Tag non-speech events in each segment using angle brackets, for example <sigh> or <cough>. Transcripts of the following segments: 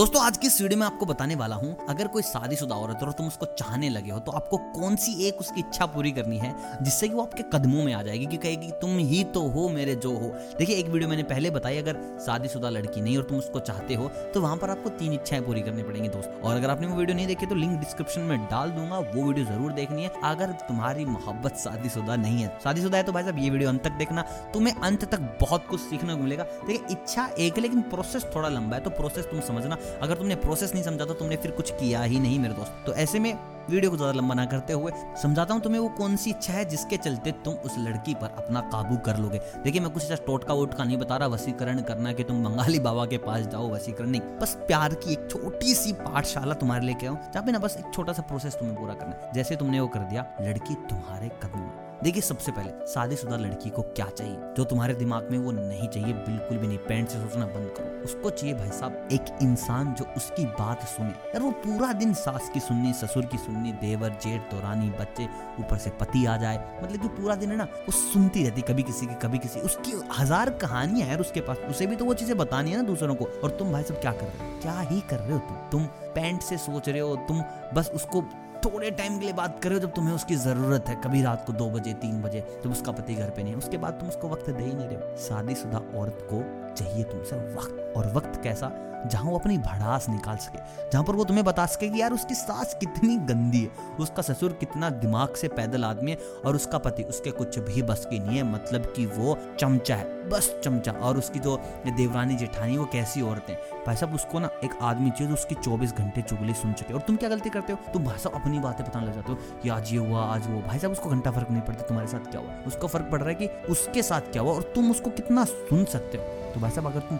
दोस्तों, आज की इस वीडियो में आपको बताने वाला हूँ, अगर कोई शादीशुदा औरत है और तुम उसको चाहने लगे हो तो आपको कौन सी एक उसकी इच्छा पूरी करनी है, जिससे कि वो आपके कदमों में आ जाएगी, कि कहेगी तुम ही तो हो, मेरे जो हो। देखिए, एक वीडियो मैंने पहले बताई, अगर शादीशुदा लड़की नहीं और तुम उसको चाहते हो तो वहाँ पर आपको तीन इच्छाएँ पूरी करनी पड़ेंगी, दोस्त। और अगर आपने वो वीडियो नहीं देखी तो लिंक डिस्क्रिप्शन में डाल दूँगा, वो वीडियो ज़रूर देखनी है, अगर तुम्हारी मोहब्बत शादीशुदा नहीं है। शादीशुदा है तो भाई साहब, ये वीडियो अंत तक देखना, तुम्हें अंत तक बहुत कुछ सीखने को मिलेगा। देखिए, इच्छा एक लेकिन प्रोसेस थोड़ा लंबा है तो प्रोसेस तुम समझना। अगर तुमने प्रोसेस नहीं समझा तो तुमने फिर कुछ किया ही नहीं मेरे दोस्त। तो ऐसे में वीडियो को ज़्यादा लंबा ना करते हुए समझाता हूँ तुम्हें वो कौन सी इच्छा है जिसके चलते तुम उस लड़की पर अपना काबू कर लोगे। देखिए, मैं कुछ ऐसा टोटका वोटका नहीं बता रहा, वसीकरण करना कि तुम बंगाली बाबा के पास जाओ, वसीकरण नहीं। बस प्यार की एक छोटी सी पाठशाला तुम्हारे लेके आओ जहाँ पे ना बस एक छोटा सा प्रोसेस तुम्हें पूरा करना जैसे तुमने वो कर दिया, लड़की तुम्हारे कदम देखिए, सबसे पहले शादीशुदा लड़की को क्या चाहिए? जो तुम्हारे दिमाग में वो नहीं चाहिए, बिल्कुल भी नहीं। पैंट से सोचना बंद करो। उसको चाहिए भाई साहब एक इंसान जो उसकी बात सुने। यार वो पूरा दिन सास की सुननी, ससुर की सुननी, देवर, जेठ, दौरानी, बच्चे, ऊपर से पति आ जाए। मतलब कि पूरा दिन है ना, वो सुनती रहती कभी किसी की, कभी किसी। उसकी हज़ार कहानियाँ यार उसके पास। उसे भी तो वो चीज़ें बतानी है ना दूसरों को। और तुम भाई साहब क्या कर रहे हो? क्या ही कर रहे हो तुम? तुम पैंट से सोच रहे हो, तुम बस उसको थोड़े टाइम के लिए बात कर रहे हो जब तुम्हें उसकी ज़रूरत है। कभी रात को दो बजे, तीन बजे, जब उसका पति घर पे नहीं है। उसके बाद तुम उसको वक्त दे ही नहीं रहे हो। शादीशुदा औरत को चाहिए तुमसे वक्त। और वक्त कैसा? जहाँ वो अपनी भड़ास निकाल सके, जहाँ पर वो तुम्हें बता सके कि यार उसकी सास कितनी गंदी है, उसका ससुर कितना दिमाग से पैदल आदमी है और उसका पति उसके कुछ भी बस की नहीं है मतलब कि वो चमचा है, बस चमचा। और उसकी जो देवरानी जेठानी वो कैसी औरतें भाई साहब, उसको ना एक आदमी चाहिए उसकी चौबीस घंटे चुगली सुन सके। और तुम क्या गलती करते हो? तुम भाई साहब अपनी बातें बताने लग जाते हो कि आज ये हुआ, आज वो भाई साहब, उसको घंटा फ़र्क नहीं पड़ता, तुम्हारे साथ क्या हुआ? उसको फ़र्क पड़ रहा है कि उसके साथ क्या हुआ और तुम उसको कितना सुन सकते हो? तो भाई साहब, अगर तुम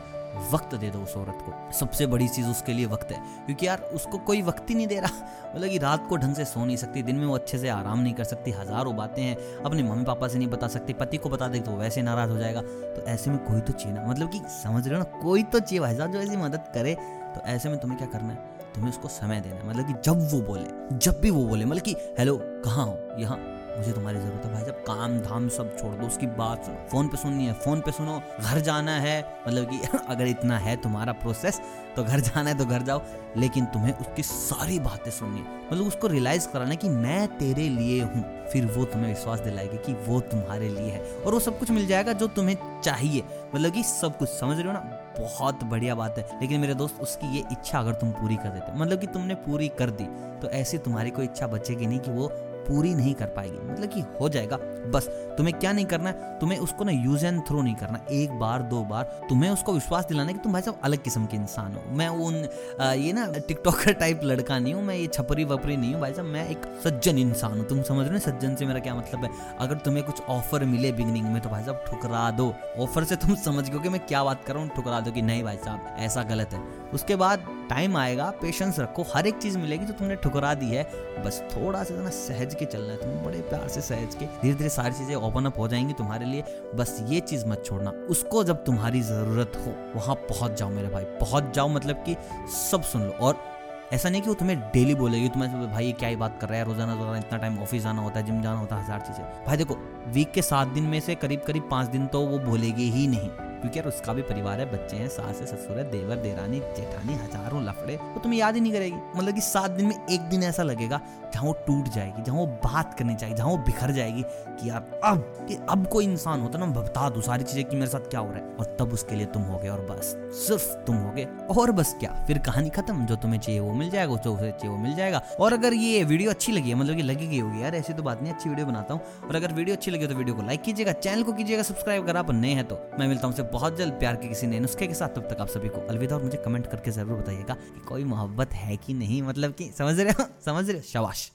वक्त दे दो उस औरत को। सबसे बड़ी चीज़ उसके लिए वक्त है। क्योंकि यार, उसको कोई वक्त ही नहीं दे रहा। मतलब कि रात को ढंग से सो नहीं सकती, दिन में वो अच्छे से आराम नहीं कर सकती, हज़ारों बातें हैं, अपने मम्मी पापा से नहीं बता सकती, पति को बता दे तो वैसे नाराज़ हो जाएगा। तो ऐसे में कोई तो चाहिए ना मतलब कि समझ रहे हो ना, कोई तो चाहिए भाई साहब जो ऐसी मदद करे। तो ऐसे में तुम्हें क्या करना है? तुम्हें उसको समय देना है। मतलब कि जब वो बोले, जब भी वो बोले मतलब कि, हेलो, कहाँ हो? यहाँ। मुझे तुम्हारी ज़रूरत है भाई जब काम धाम सब छोड़ दो, उसकी बात सुनो। फ़ोन पे सुननी है, फ़ोन पे सुनो। घर जाना है मतलब कि <laughs> अगर इतना है तुम्हारा प्रोसेस तो घर जाना है तो घर जाओ। लेकिन तुम्हें उसकी सारी बातें सुननी है। मतलब उसको रियलाइज़ कराना कि मैं तेरे लिए हूँ। फिर वो तुम्हें विश्वास दिलाएगी कि वो तुम्हारे लिए है। और वो सब कुछ मिल जाएगा जो तुम्हें चाहिए। मतलब कि सब कुछ, समझ रहे हो ना? बहुत बढ़िया बात है। लेकिन मेरे दोस्त, उसकी ये इच्छा अगर तुम पूरी कर देते मतलब कि तुमने पूरी कर दी तो ऐसी तुम्हारी कोई इच्छा बचेगी नहीं कि वो पूरी नहीं कर पाएगी। मतलब कि हो जाएगा। बस तुम्हें क्या नहीं करना है? तुम्हें उसको ना यूज़ एंड थ्रो नहीं करना। एक बार दो बार तुम्हें उसको विश्वास दिलाना कि तुम भाई साहब अलग किस्म के इंसान हो। मैं उन आ, ये ना टिकटॉकर टाइप लड़का नहीं हूँ मैं ये छपरी वपरी नहीं हूँ। भाई साहब मैं एक सज्जन इंसान हूँ। तुम समझ रहे हो सज्जन से मेरा क्या मतलब है? अगर तुम्हें कुछ ऑफ़र मिले बिगनिंग में तो भाई साहब ठुकरा दो। ऑफ़र से तुम समझ गए कि मैं क्या बात कर रहा हूँ ठुकरा दो कि नहीं भाई साहब ऐसा गलत है। उसके बाद टाइम आएगा पेशेंस रखो, हर एक चीज़ मिलेगी जो तुमने ठुकरा दी है। बस थोड़ा सा ना सहज के चलना है, तुम बड़े प्यार से सहज के धीरे धीरे सारी चीज़ें ओपन अप हो जाएँगी तुम्हारे लिए। बस ये चीज़ मत छोड़ना, उसको जब तुम्हारी ज़रूरत हो, वहाँ पहुँच जाओ मेरे भाई, पहुँच जाओ मतलब कि सब सुन लो। और ऐसा नहीं कि वो तुम्हें डेली बोलेगी, तुम्हें भाई क्या ही बात कर रहा है, रोज़ाना रोज़ाना इतना टाइम ऑफ़िस जाना होता है जिम जाना होता है, हज़ार चीज़ें। भाई देखो वीक के सात दिन में से करीब करीब पाँच दिन तो वो बोलेगी ही नहीं। क्योंकि यार उसका भी परिवार है, बच्चे हैं, सास है, ससुर है, देवर, देरानी, जेठानी, हज़ारों लफड़े। वो तुम्हें याद ही नहीं करेगी। मतलब कि सात दिन में एक दिन ऐसा लगेगा जहाँ वो टूट जाएगी, जहाँ वो बात करनी चाहिए जहाँ वो बिखर जाएगी कि यार अब, कि अब कोई इंसान होता ना बता दो सारी चीज़ें कि मेरे साथ क्या हो रहा है। और तब उसके लिए तुम हो गए और बस, सिर्फ़ तुम हो गए। और बस क्या, फिर कहानी खत्म। जो तुम्हें चाहिए वो मिल जाएगा, जो उसे चाहिए वो मिल जाएगा। और अगर ये वीडियो अच्छी लगी है मतलब कि लगी गई होगी, यार ऐसी तो बात नहीं अच्छी वीडियो बनाता हूँ। और अगर वीडियो अच्छी लगी तो वीडियो को लाइक कीजिएगा, चैनल को कीजिएगा, सब्सक्राइब। अगर आप नए हैं तो मैं मिलता हूँ बहुत जल्द प्यार के किसी नए नुस्खे के साथ। तब तक आप सभी को अलविदा और मुझे कमेंट करके ज़रूर बताइएगा कि कोई मोहब्बत है कि नहीं? मतलब कि समझ रहे हो? समझ रहे हो? शवाश